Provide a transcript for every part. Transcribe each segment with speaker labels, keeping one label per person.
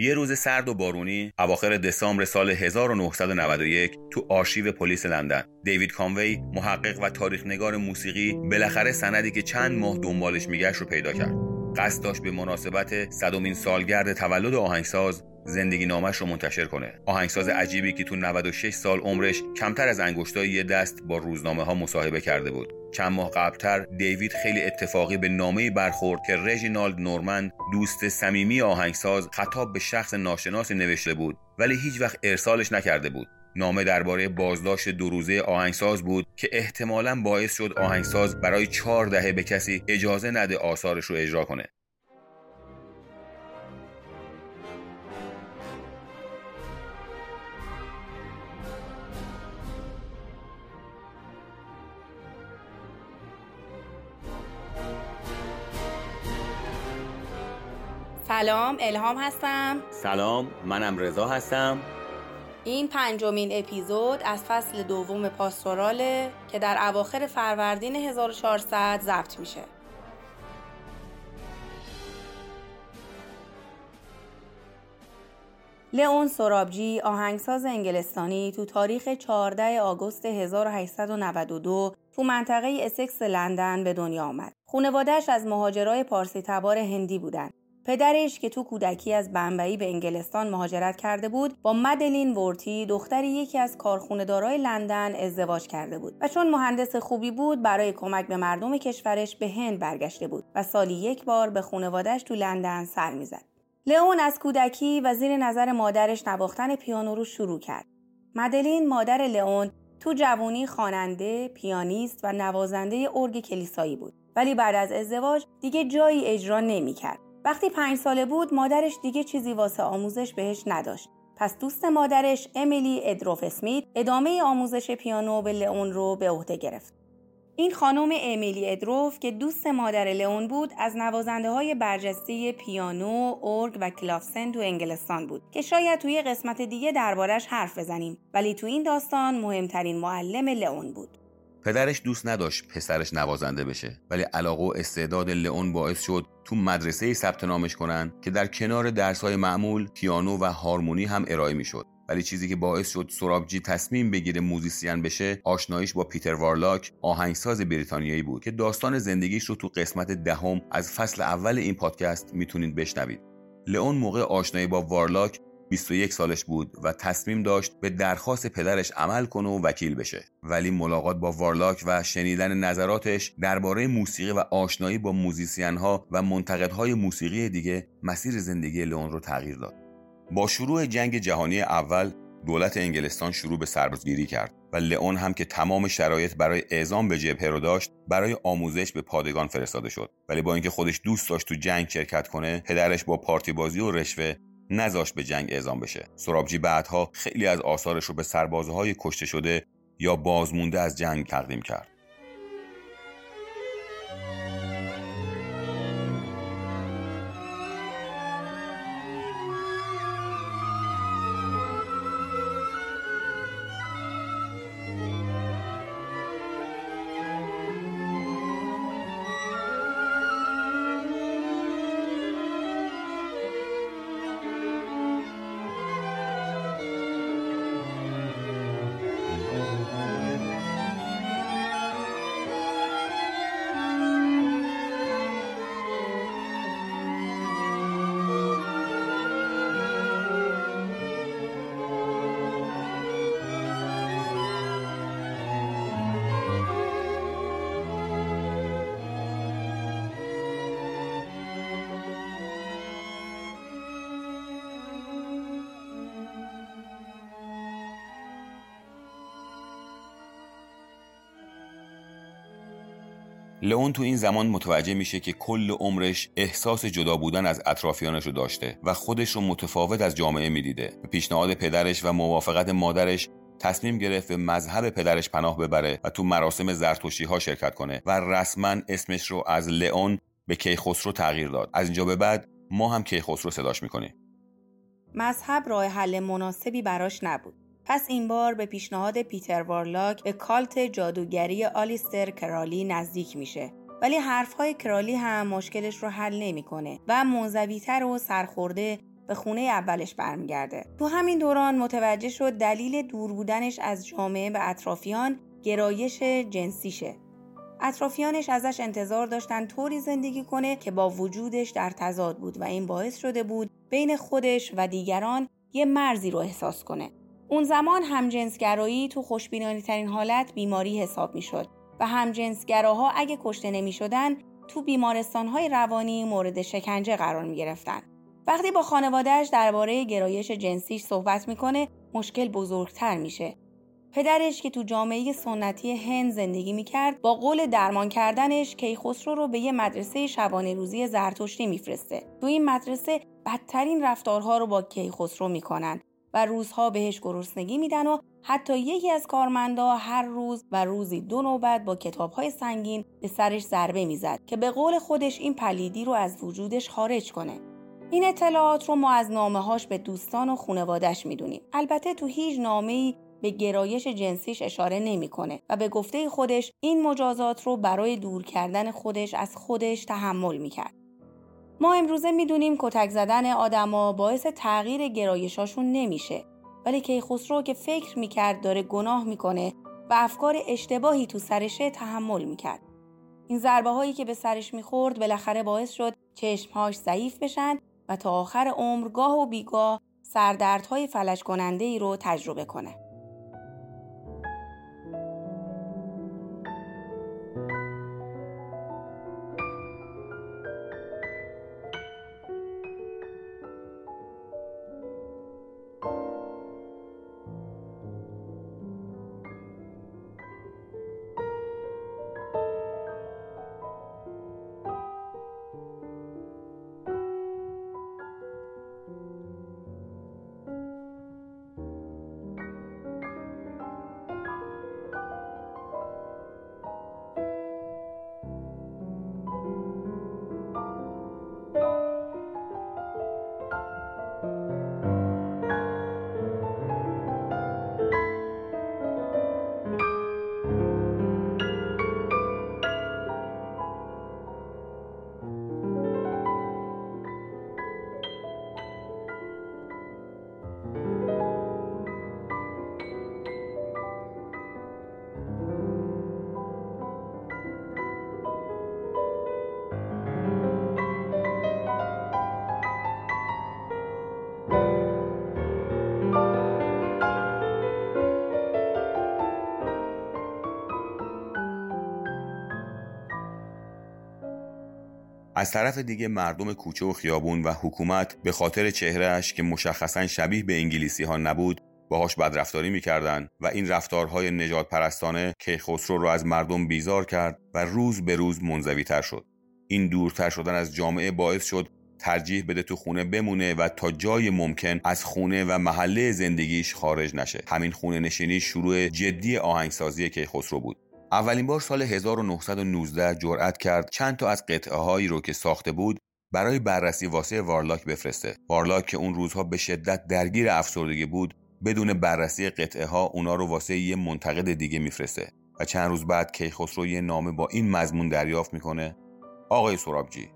Speaker 1: یه روز سرد و بارونی اواخر دسامبر سال 1991 تو آرشیو پلیس لندن. دیوید کانوی محقق و تاریخ نگار موسیقی بالاخره سندی که چند ماه دنبالش میگشت رو پیدا کرد. قصد داشت به مناسبت صدومین سالگرد تولد آهنگساز زندگی نامش رو منتشر کنه. آهنگساز عجیبی که تو 96 سال عمرش کمتر از انگشتای یه دست با روزنامه ها مصاحبه کرده بود. چند ماه قبلتر دیوید خیلی اتفاقی به نامه برخورد که رژینالد نورمن دوست صمیمی آهنگساز خطاب به شخص ناشناسی نوشته بود ولی هیچ وقت ارسالش نکرده بود. نامه درباره بازداشت دو روزه آهنگساز بود که احتمالا باعث شد آهنگساز برای چهار دهه به کسی اجازه نده آثارش رو اجرا کنه.
Speaker 2: سلام الهام هستم.
Speaker 1: سلام منم رضا هستم.
Speaker 2: این پنجمین اپیزود از فصل دوم پاستوراله که در اواخر فروردین 1400 ضبط میشه. لئون سورابجی آهنگساز انگلستانی تو تاریخ 14 آگوست 1892 تو منطقه اسکس لندن به دنیا آمد. خونوادهش از مهاجرای پارسی تبار هندی بودند پدرش که تو کودکی از بمبئی به انگلستان مهاجرت کرده بود با مدلین ورتی دختری یکی از کارخونه‌دارای لندن ازدواج کرده بود و چون مهندس خوبی بود برای کمک به مردم کشورش به هند برگشته بود و سالی یک بار به خانوادهش تو لندن سر می‌زد. لئون از کودکی و زیر نظر مادرش نواختن پیانو رو شروع کرد. مدلین مادر لئون تو جوانی خواننده، پیانیست و نوازنده ارگ کلیسایی بود. ولی بعد از ازدواج دیگه جایی اجرا نمی‌کرد. وقتی پنج ساله بود مادرش دیگه چیزی واسه آموزش بهش نداشت. پس دوست مادرش امیلی ادروف اسمیت ادامه آموزش پیانو به لئون رو به عهده گرفت. این خانم امیلی ادروف که دوست مادر لئون بود از نوازنده های برجسته پیانو، ارگ و کلاوسن تو انگلستان بود که شاید توی قسمت دیگه دربارش حرف بزنیم ولی تو این داستان مهمترین معلم لئون بود.
Speaker 1: پدرش دوست نداشت پسرش نوازنده بشه ولی علاقه و استعداد لئون باعث شد تو مدرسه ثبت نامش کنن که در کنار درسهای معمول پیانو و هارمونی هم ارائه می‌شد. ولی چیزی که باعث شد سورابجی تصمیم بگیره موزیسین بشه آشناییش با پیتر وارلاک آهنگساز بریتانیایی بود که داستان زندگیش رو تو قسمت دهم از فصل اول این پادکست می‌تونید بشنوید. لئون موقع آشنایی با وارلاک 21 سالش بود و تصمیم داشت به درخواست پدرش عمل کنه و وکیل بشه. ولی ملاقات با وارلاک و شنیدن نظراتش درباره موسیقی و آشنایی با موزیسین ها و منتقدهای موسیقی دیگه مسیر زندگی لئون رو تغییر داد. با شروع جنگ جهانی اول دولت انگلستان شروع به سربازگیری کرد و لئون هم که تمام شرایط برای اعزام به جبهه رو داشت برای آموزش به پادگان فرستاده شد. ولی با اینکه خودش دوست داشت تو جنگ شرکت کنه پدرش با پارتی بازی و رشوه نذاشت به جنگ اعزام بشه. سرابجی بعدها خیلی از آثارش رو به سربازهای کشته شده یا بازمونده از جنگ تقدیم کرد. لئون تو این زمان متوجه میشه که کل عمرش احساس جدا بودن از اطرافیانش رو داشته و خودش رو متفاوت از جامعه می‌دیده. به پیشنهاد پدرش و موافقت مادرش تصمیم گرفت به مذهب پدرش پناه ببره و تو مراسم زرتشتی ها شرکت کنه و رسما اسمش رو از لئون به کیخسرو تغییر داد. از اینجا به بعد ما هم کیخسرو صداش می‌کنیم.
Speaker 2: مذهب راه حل مناسبی براش نبود. پس این بار به پیشنهاد پیتر وارلاک به کالت جادوگری آلیستر کرالی نزدیک میشه. ولی حرفهای کرالی هم مشکلش رو حل نمی‌کنه و منزویتر و سرخورده به خونه اولش برمیگرده. تو همین دوران متوجه شد دلیل دور بودنش از جامعه به اطرافیان گرایش جنسیشه. اطرافیانش ازش انتظار داشتن طوری زندگی کنه که با وجودش در تضاد بود و این باعث شده بود بین خودش و دیگران یه مرزی رو احساس کنه. اون زمان همجنسگرایی تو خوشبینانی ترین حالت بیماری حساب می شد و همجنسگراها اگه کشته نمی شدن تو بیمارستان های روانی مورد شکنجه قرار می گرفتن. وقتی با خانوادهش درباره گرایش جنسیش صحبت می‌کنه مشکل بزرگتر میشه. پدرش که تو جامعه سنتی هند زندگی می‌کرد با قول درمان کردنش کیخسرو رو به یه مدرسه شبانه روزی زرتشتی میفرسته. تو این مدرسه بدترین رفتارها رو با کیخسرو می‌کنن. و روزها بهش گرسنگی میدن و حتی یکی از کارمندا هر روز و روزی دو نوبت با کتابهای سنگین به سرش ضربه می‌زد که به قول خودش این پلیدی رو از وجودش خارج کنه این اطلاعات رو ما از نامه هاش به دوستان و خانوادش می‌دونیم البته تو هیچ نامه به گرایش جنسیش اشاره نمی‌کنه و به گفته خودش این مجازات رو برای دور کردن خودش از خودش تحمل می‌کرد. ما امروزه می‌دونیم کتک زدن آدما باعث تغییر گرایشاشون نمیشه ولی کیخسرو که فکر می‌کرد داره گناه می‌کنه و افکار اشتباهی تو سرشه تحمل می‌کرد. این ضربه هایی که به سرش می‌خورد بالاخره باعث شد چشمهاش ضعیف بشن و تا آخر عمر گاه و بیگاه سردردهای فلج کننده ای رو تجربه کنه.
Speaker 1: از طرف دیگه مردم کوچه و خیابون و حکومت به خاطر چهرهش که مشخصا شبیه به انگلیسی ها نبود باهاش بدرفتاری می‌کردند و این رفتارهای نجات پرستانه کیخسرو رو از مردم بیزار کرد و روز به روز منزوی تر شد. این دورتر شدن از جامعه باعث شد ترجیح بده تو خونه بمونه و تا جای ممکن از خونه و محله زندگیش خارج نشه. همین خونه نشینی شروع جدی آهنگسازی کیخسرو بود. اولین بار سال 1919 جرأت کرد چند تا از قطعه هایی رو که ساخته بود برای بررسی واسه وارلاک بفرسته. وارلاک که اون روزها به شدت درگیر افسردگی بود بدون بررسی قطعه ها اونا رو واسه یه منتقد دیگه میفرسته و چند روز بعد کیخسرو یه نامه با این مضمون دریافت می‌کنه آقای سرابجی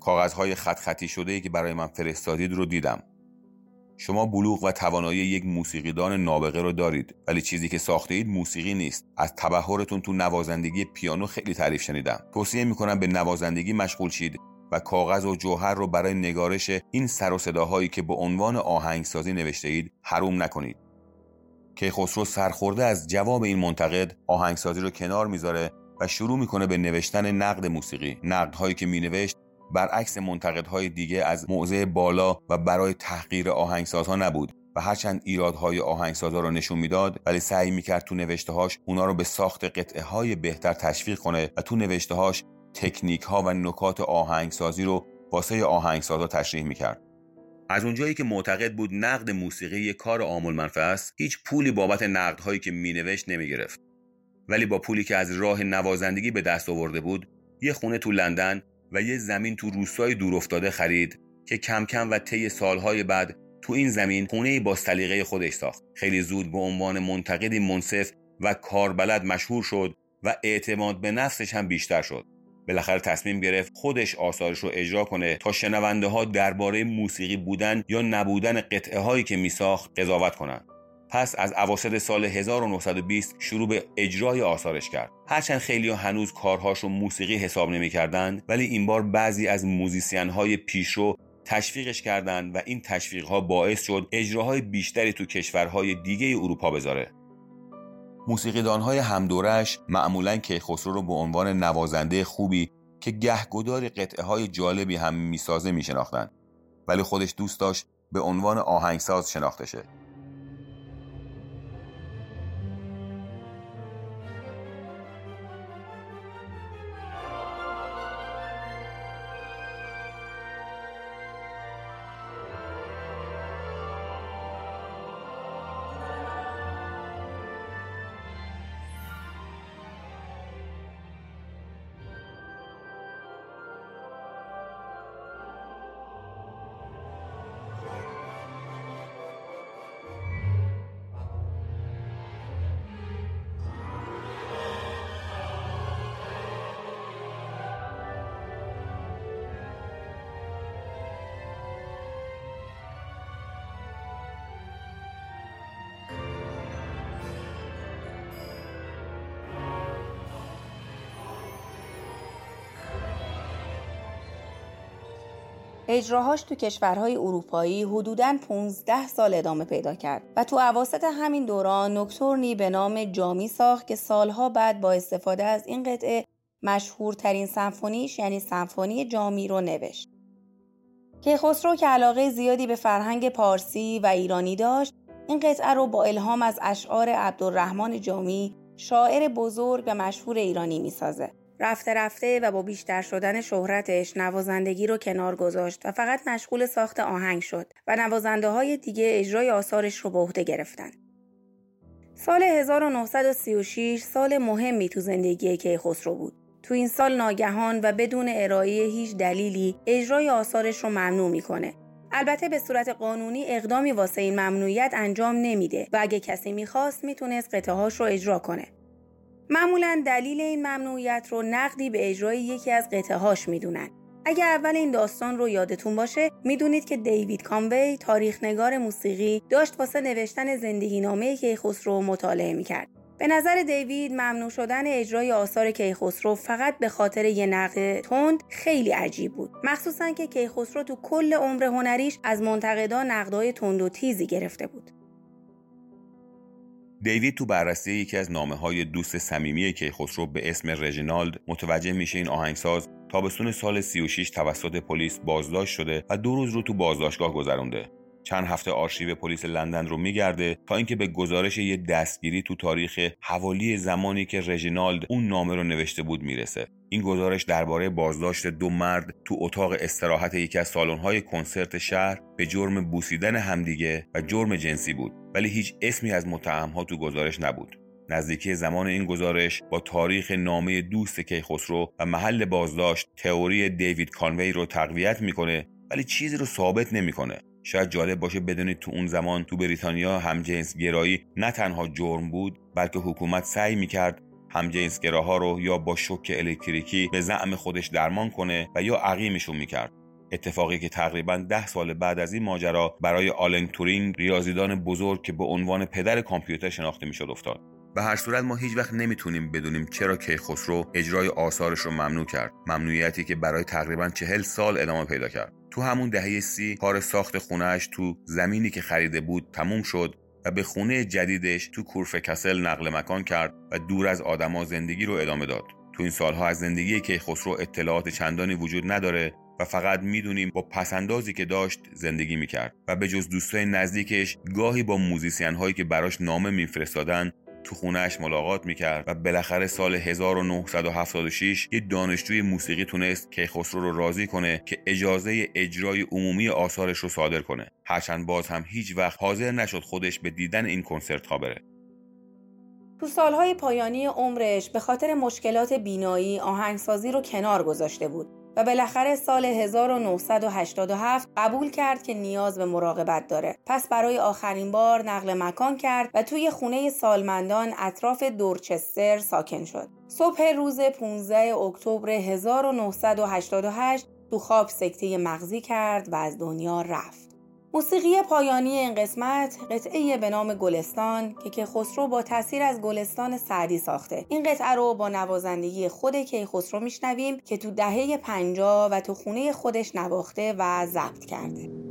Speaker 1: کاغذهای خط خطی شده ای که برای من فرستادید رو دیدم شما بلوغ و توانایی یک موسیقیدان نابغه رو دارید ولی چیزی که ساخته اید موسیقی نیست. از تبهرتون تو نوازندگی پیانو خیلی تعریف شنیدم. توصیه می‌کنم به نوازندگی مشغول شید و کاغذ و جوهر رو برای نگارش این سر و صداهایی که به عنوان آهنگسازی نوشته اید حروم نکنید. کیخسرو سرخورده از جواب این منتقد آهنگسازی رو کنار می‌ذاره و شروع می‌کنه به نوشتن نقد موسیقی. نقدهایی که مینوشت برعکس منتقدهای دیگه از موضع بالا و برای تحقیر آهنگسازها نبود و هرچند ایرادهای آهنگسازها را نشون می‌داد ولی سعی می‌کرد تو نوشتههاش اونا رو به ساخت قطعه های بهتر تشویق کنه و تو نوشتههاش تکنیک ها و نکات آهنگسازی رو واسه آهنگسازها تشریح می‌کرد. از اونجایی که معتقد بود نقد موسیقی یک کار عامل منفعه است هیچ پولی بابت نقدهایی که مینوشت نمی‌گرفت. ولی با پولی که از راه نوازندگی به دست آورده بود یه خونه تو لندن و یه زمین تو روستای دورافتاده خرید که کم کم و طی سالهای بعد تو این زمین خونه با سلیقه خودش ساخت خیلی زود به عنوان منتقدی منصف و کاربلد مشهور شد و اعتماد به نفسش هم بیشتر شد بالاخره تصمیم گرفت خودش آثارش رو اجرا کنه تا شنونده ها درباره موسیقی بودن یا نبودن قطعه هایی که میساخت قضاوت کنند. پس از اواسط سال 1920 شروع به اجرای آثارش کرد. هرچند خیلی هنوز کارهاش رو موسیقی حساب نمی‌کردند ولی این بار بعضی از موزیسین های پیشرو تشویقش کردند و این تشویق ها باعث شد اجراهای بیشتری تو کشورهای دیگه اروپا بذاره. موسیقیدان های همدورش معمولا کیخسرو رو به عنوان نوازنده خوبی که گهگداری قطعه های جالبی هم می‌سازه میشناختند ولی خودش دوست داشت به عنوان آهنگساز شناخته شه
Speaker 2: اجراهاش تو کشورهای اروپایی حدوداً 15 سال ادامه پیدا کرد و تو عواست همین دوران نکتورنی به نام جامی ساخت که سالها بعد با استفاده از این قطعه مشهورترین سمفونیش یعنی سمفونی جامی رو نوشت. کیخسرو که علاقه زیادی به فرهنگ پارسی و ایرانی داشت این قطعه رو با الهام از اشعار عبدالرحمن جامی شاعر بزرگ و مشهور ایرانی می‌سازه. رفته رفته و با بیشتر شدن شهرتش نوازندگی رو کنار گذاشت و فقط مشغول ساخت آهنگ شد و نوازنده های دیگه اجرای آثارش رو به عهده گرفتن. سال 1936 سال مهمی تو زندگی کیخسرو بود. تو این سال ناگهان و بدون ارائه هیچ دلیلی اجرای آثارش رو ممنوع می‌کنه. البته به صورت قانونی اقدامی واسه این ممنوعیت انجام نمیده و اگه کسی می‌خواست می‌تونست قطعه رو اجرا کنه. معمولا دلیل این ممنوعیت رو نقدی به اجرای یکی از قطعه هاش می‌دونن. اگر اول این داستان رو یادتون باشه می‌دونید که دیوید کاموی تاریخ نگار موسیقی داشت واسه نوشتن زندگی نامه کیخسرو مطالعه می‌کرد. به نظر دیوید ممنوع شدن اجرای آثار کیخسرو فقط به خاطر یه نقد تند خیلی عجیب بود مخصوصا که کیخسرو تو کل عمر هنریش از منتقدان نقدهای تند و تیزی گرفته بود
Speaker 1: دیوید تو بررسی یکی از نامه های دوست صمیمی کیخسرو به اسم رژینالد متوجه میشه این آهنگساز تابستون سال 36 توسط پلیس بازداشت شده و دو روز رو تو بازداشتگاه گذرونده. چند هفته آرشیو پلیس لندن رو میگرده تا اینکه به گزارش یه دستگیری تو تاریخ حوالی زمانی که رژینالد اون نامه رو نوشته بود می‌رسه این گزارش درباره بازداشت دو مرد تو اتاق استراحت یکی از سالن‌های کنسرت شهر به جرم بوسیدن همدیگه و جرم جنسی بود ولی هیچ اسمی از متهمها تو گزارش نبود. نزدیکی زمان این گزارش با تاریخ نامه دوست کیخسرو و محل بازداشت تئوری دیوید کانوی رو تقویت می‌کنه ولی چیزی رو ثابت نمی‌کنه. شاید جالب باشه بدونید تو اون زمان تو بریتانیا همجنس گرایی نه تنها جرم بود بلکه حکومت سعی می‌کرد همجنسگراها رو یا با شوک الکتریکی به زعم خودش درمان کنه و یا عقیمشون می‌کرد. اتفاقی که تقریبا ده سال بعد از این ماجرا برای آلن تورینگ ریاضیدان بزرگ که به عنوان پدر کامپیوتر شناخته می‌شد افتاد. به هر صورت ما هیچ وقت نمی‌تونیم بدونیم چرا کیخسرو اجرای آثارش رو ممنوع کرد. ممنوعیتی که برای تقریبا چهل سال ادامه پیدا کرد. تو همون دهه سی کار ساخت خونهش تو زمینی که خریده بود تموم شد و به خونه جدیدش تو کورف کسل نقل مکان کرد و دور از آدما زندگی رو ادامه داد. تو این سالها از زندگی کیخسرو اطلاعات چندانی وجود نداره و فقط می‌دونیم با پسندازی که داشت زندگی می‌کرد. و به جز دوستای نزدیکش گاهی با موزیسین هایی که براش نامه میفرستادن تو خونهش ملاقات می‌کرد و بالاخره سال 1976 یه دانشجوی موسیقی تونست کیخسرو رو راضی کنه که اجازه اجرای عمومی آثارش رو صادر کنه. هرچند باز هم هیچ وقت حاضر نشد خودش به دیدن این کنسرت ها بره.
Speaker 2: تو سالهای پایانی عمرش به خاطر مشکلات بینایی آهنگسازی رو کنار گذاشته بود. و بالاخره سال 1987 قبول کرد که نیاز به مراقبت داره. پس برای آخرین بار نقل مکان کرد و توی خونه سالمندان اطراف دورچستر ساکن شد. صبح روز 15 اکتبر 1988 تو خواب سکته مغزی کرد و از دنیا رفت. موسیقی پایانی این قسمت قطعه به نام گلستان که که خسرو با تاثیر از گلستان سعدی ساخته. این قطعه رو با نوازندگی خود کیخسرو میشنویم که تو دهه 50 و تو خونه خودش نواخته و ضبط کرده.